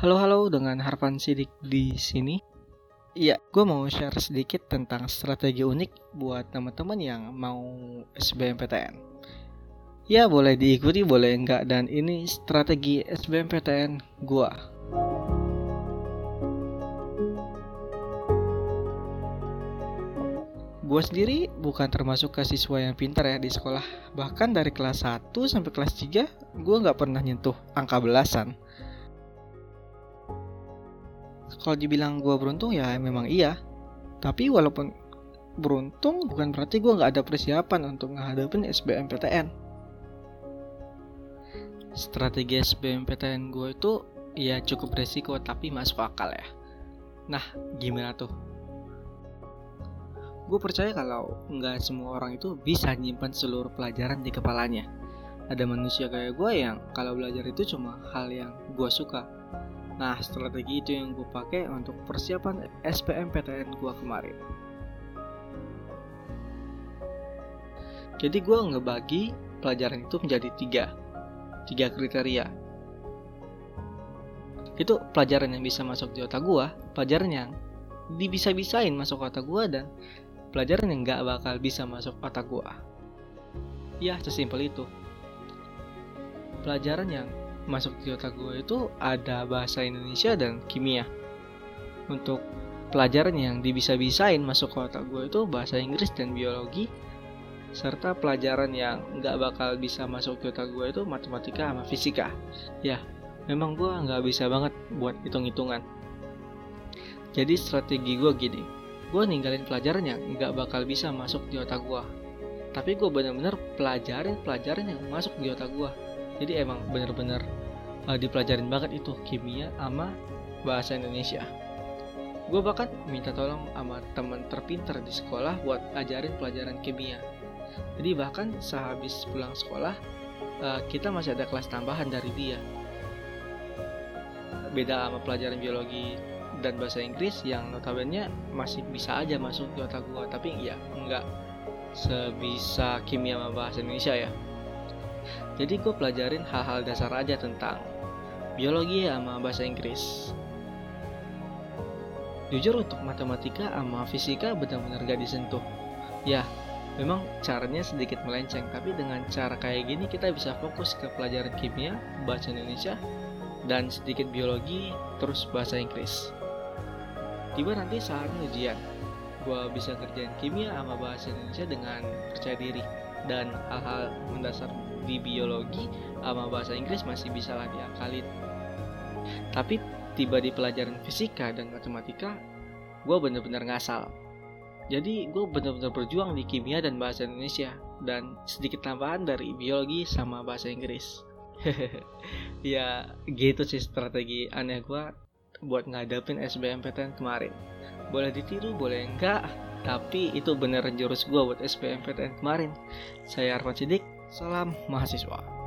Halo halo dengan Harpan Sidik di sini. Iya, gue mau share sedikit tentang strategi unik buat teman-teman yang mau SBMPTN. Ya boleh diikuti boleh enggak dan ini strategi SBMPTN gue. Gue sendiri bukan termasuk ke siswa yang pintar ya di sekolah. Bahkan dari kelas 1 sampai kelas 3, gue nggak pernah nyentuh angka belasan. Kalau dibilang gue beruntung ya memang iya. Tapi walaupun beruntung bukan berarti gue nggak ada persiapan untuk menghadapi SBMPTN. Strategi SBMPTN gue itu ya cukup resiko tapi masuk akal ya. Nah, gimana tuh? gue percaya kalau nggak semua orang itu bisa nyimpan seluruh pelajaran di kepalanya. Ada manusia kayak gue yang kalau belajar itu cuma hal yang gue suka. Nah, strategi itu yang gue pakai untuk persiapan SPMPTN gue kemarin. Jadi gue ngebagi pelajaran itu menjadi tiga, tiga kriteria. Itu pelajaran yang bisa masuk di otak gue, pelajaran yang dibisa-bisain masuk otak gue dan pelajaran yang nggak bakal bisa masuk otak gua. Ya, sesimpel itu. Pelajaran yang masuk di otak gua itu ada bahasa Indonesia dan kimia. Untuk pelajaran yang dibisa-bisain masuk ke otak gue itu bahasa Inggris dan biologi serta pelajaran yang nggak bakal bisa masuk ke otak gue itu matematika sama fisika. Ya memang gue nggak bisa banget buat hitung-hitungan. Jadi strategi gue gini gue ninggalin pelajaran yang nggak bakal bisa masuk di otak gue tapi gue bener-bener pelajarin pelajaran yang masuk di otak gue jadi emang bener-bener uh, dipelajarin banget itu kimia sama bahasa Indonesia. Gue bahkan minta tolong sama teman terpinter di sekolah buat ajarin pelajaran kimia. Jadi bahkan sehabis pulang sekolah uh, kita masih ada kelas tambahan dari dia. Beda sama pelajaran biologi dan bahasa Inggris yang notabene masih bisa aja masuk di otak gue tapi ya nggak sebisa kimia sama bahasa Indonesia ya jadi gue pelajarin hal-hal dasar aja tentang biologi sama bahasa Inggris. Jujur untuk matematika sama fisika benar-benar gak disentuh. Ya memang caranya sedikit melenceng tapi dengan cara kayak gini kita bisa fokus ke pelajaran kimia bahasa Indonesia dan sedikit biologi terus bahasa Inggris. Tiba nanti saatnya ujian gue bisa kerjain kimia sama bahasa Indonesia dengan percaya diri dan hal-hal mendasar di biologi sama bahasa Inggris masih bisa lah diakalin tapi tiba di pelajaran fisika dan matematika gue bener-bener ngasal jadi gue bener-bener berjuang di kimia dan bahasa Indonesia dan sedikit tambahan dari biologi sama bahasa Inggris ya gitu sih strategi aneh gue buat ngadepin SBMPTN kemarin. Boleh ditiru, boleh enggak, tapi itu beneran jurus gue buat SBMPTN kemarin. Saya Arfan Sidik, salam mahasiswa.